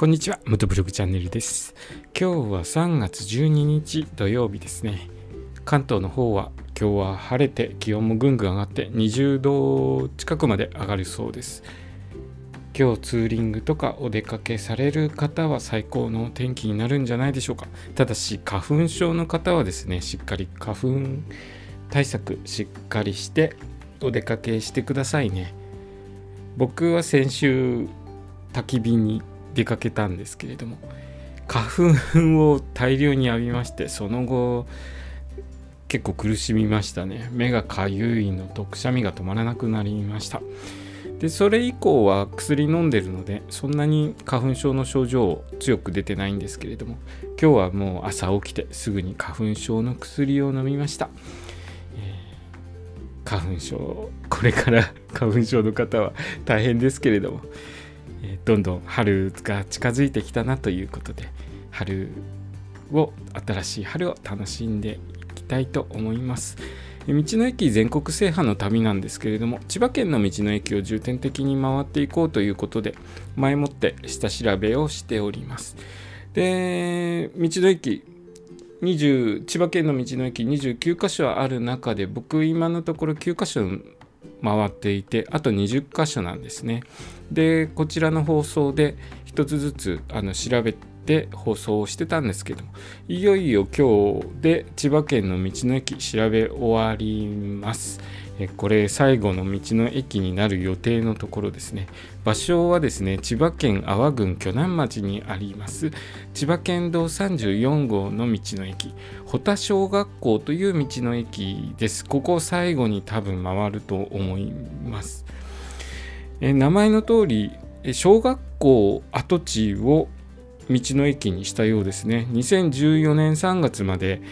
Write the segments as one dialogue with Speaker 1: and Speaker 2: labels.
Speaker 1: こんにちは、ムトブログチャンネルです。今日は3月12日土曜日ですね。関東の方は今日は晴れて気温もぐんぐん上がって20度近くまで上がるそうです。今日ツーリングとかお出かけされる方は最高の天気になるんじゃないでしょうか。ただし花粉症の方はですね、しっかり花粉対策しっかりしてお出かけしてくださいね。僕は先週焚き火に出かけたんですけれども花粉を大量に浴びましてその後結構苦しみましたね。目がかゆいのとくしゃみが止まらなくなりました。でそれ以降は薬飲んでるのでそんなに花粉症の症状強く出てないんですけれども今日はもう朝起きてすぐに花粉症の薬を飲みました、えー花粉症これから花粉症の方は大変ですけれどもえどんどん春が近づいてきたなということで春を新しい春を楽しんでいきたいと思います。道の駅全国制覇の旅なんですけれども千葉県の道の駅を重点的に回っていこうということで前もって下調べをしております。で道の駅20千葉県の道の駅29カ所ある中で僕今のところ9カ所回っていてあと20箇所なんですね。でこちらの放送で一つずつあの調べて放送をしてたんですけどもいよいよ今日で千葉県の道の駅調べ終わります。これ最後の道の駅になる予定のところですね。場所はですね千葉県阿波郡鋸南町にあります。千葉県道34号の道の駅。保田小学校という道の駅です。ここを最後に多分回ると思います。え名前の通り小学校跡地を道の駅にしたようですね。2014年3月まで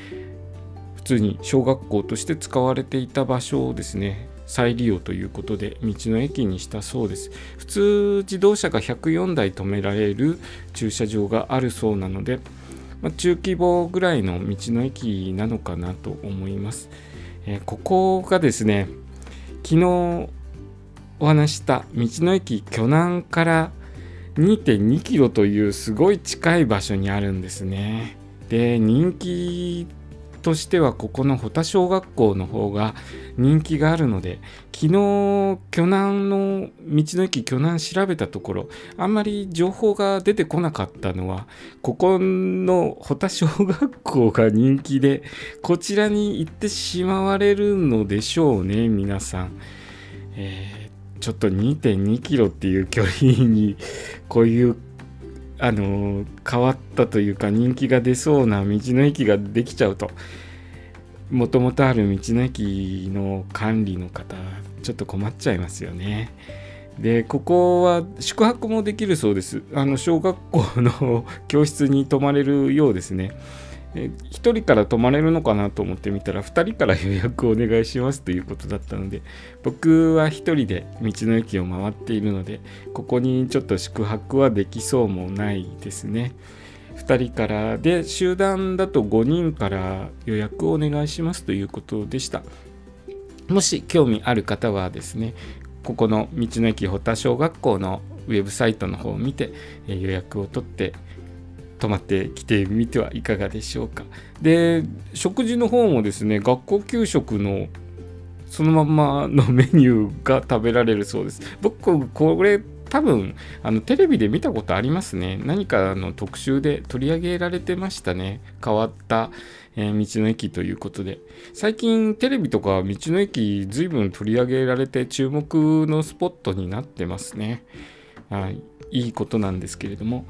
Speaker 1: 通に小学校として使われていた場所をですね。再利用ということで道の駅にしたそうです。普通自動車が104台止められる駐車場があるそうなので、まあ中規模ぐらいの道の駅なのかなと思います、えーここがですね昨日お話した道の駅巨南から2.2キロというすごい近い場所にあるんですね。で人気としてはここの保田小学校の方が人気があるので昨日巨南の道の駅巨南調べたところあんまり情報が出てこなかったのはここの保田小学校が人気でこちらに行ってしまわれるのでしょうね皆さん。えーちょっと2.2キロっていう距離にこういうあの変わったというか人気が出そうな道の駅ができちゃうと。もともとある道の駅の管理の方ちょっと困っちゃいますよね。でここは宿泊もできるそうです。あの小学校の教室に泊まれるようですね。え1人から泊まれるのかなと思ってみたら2人から予約をお願いしますということだったので僕は1人で道の駅を回っているのでここにちょっと宿泊はできそうもないですね。2人からで集団だと5人から予約をお願いしますということでした。もし興味ある方はですねここの道の駅保田小学校のウェブサイトの方を見て予約を取って泊まってきてみてはいかがでしょうか。で食事の方もですね学校給食のそのままのメニューが食べられるそうです。僕これ多分あのテレビで見たことありますね。何かの特集で取り上げられてましたね。変わった、えー道の駅ということで。最近テレビとか道の駅随分取り上げられて注目のスポットになってますね。はい、いいことなんですけれども。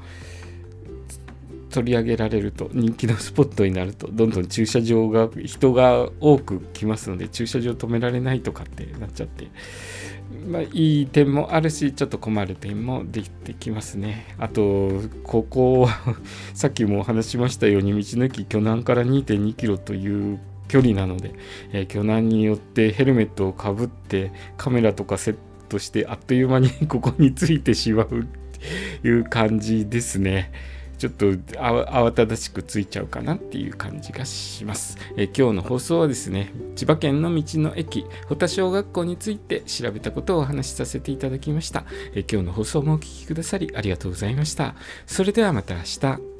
Speaker 1: 取り上げられると人気のスポットになるとどんどん駐車場が人が多く来ますので駐車場止められないとかってなっちゃってまあいい点もあるしちょっと困る点もできてきますねあとここさっきもお話しましたように道の駅巨南から2 2キロという距離なので、えー巨南によってヘルメットをかぶってカメラとかセットしてあっという間にここについてしまうっていう感じですね。ちょっと慌ただしくついちゃうかなっていう感じがします。え今日の放送はですね、千葉県の道の駅、保田小学校について調べたことをお話しさせていただきました。え今日の放送もお聴きくださりありがとうございました。それではまた明日。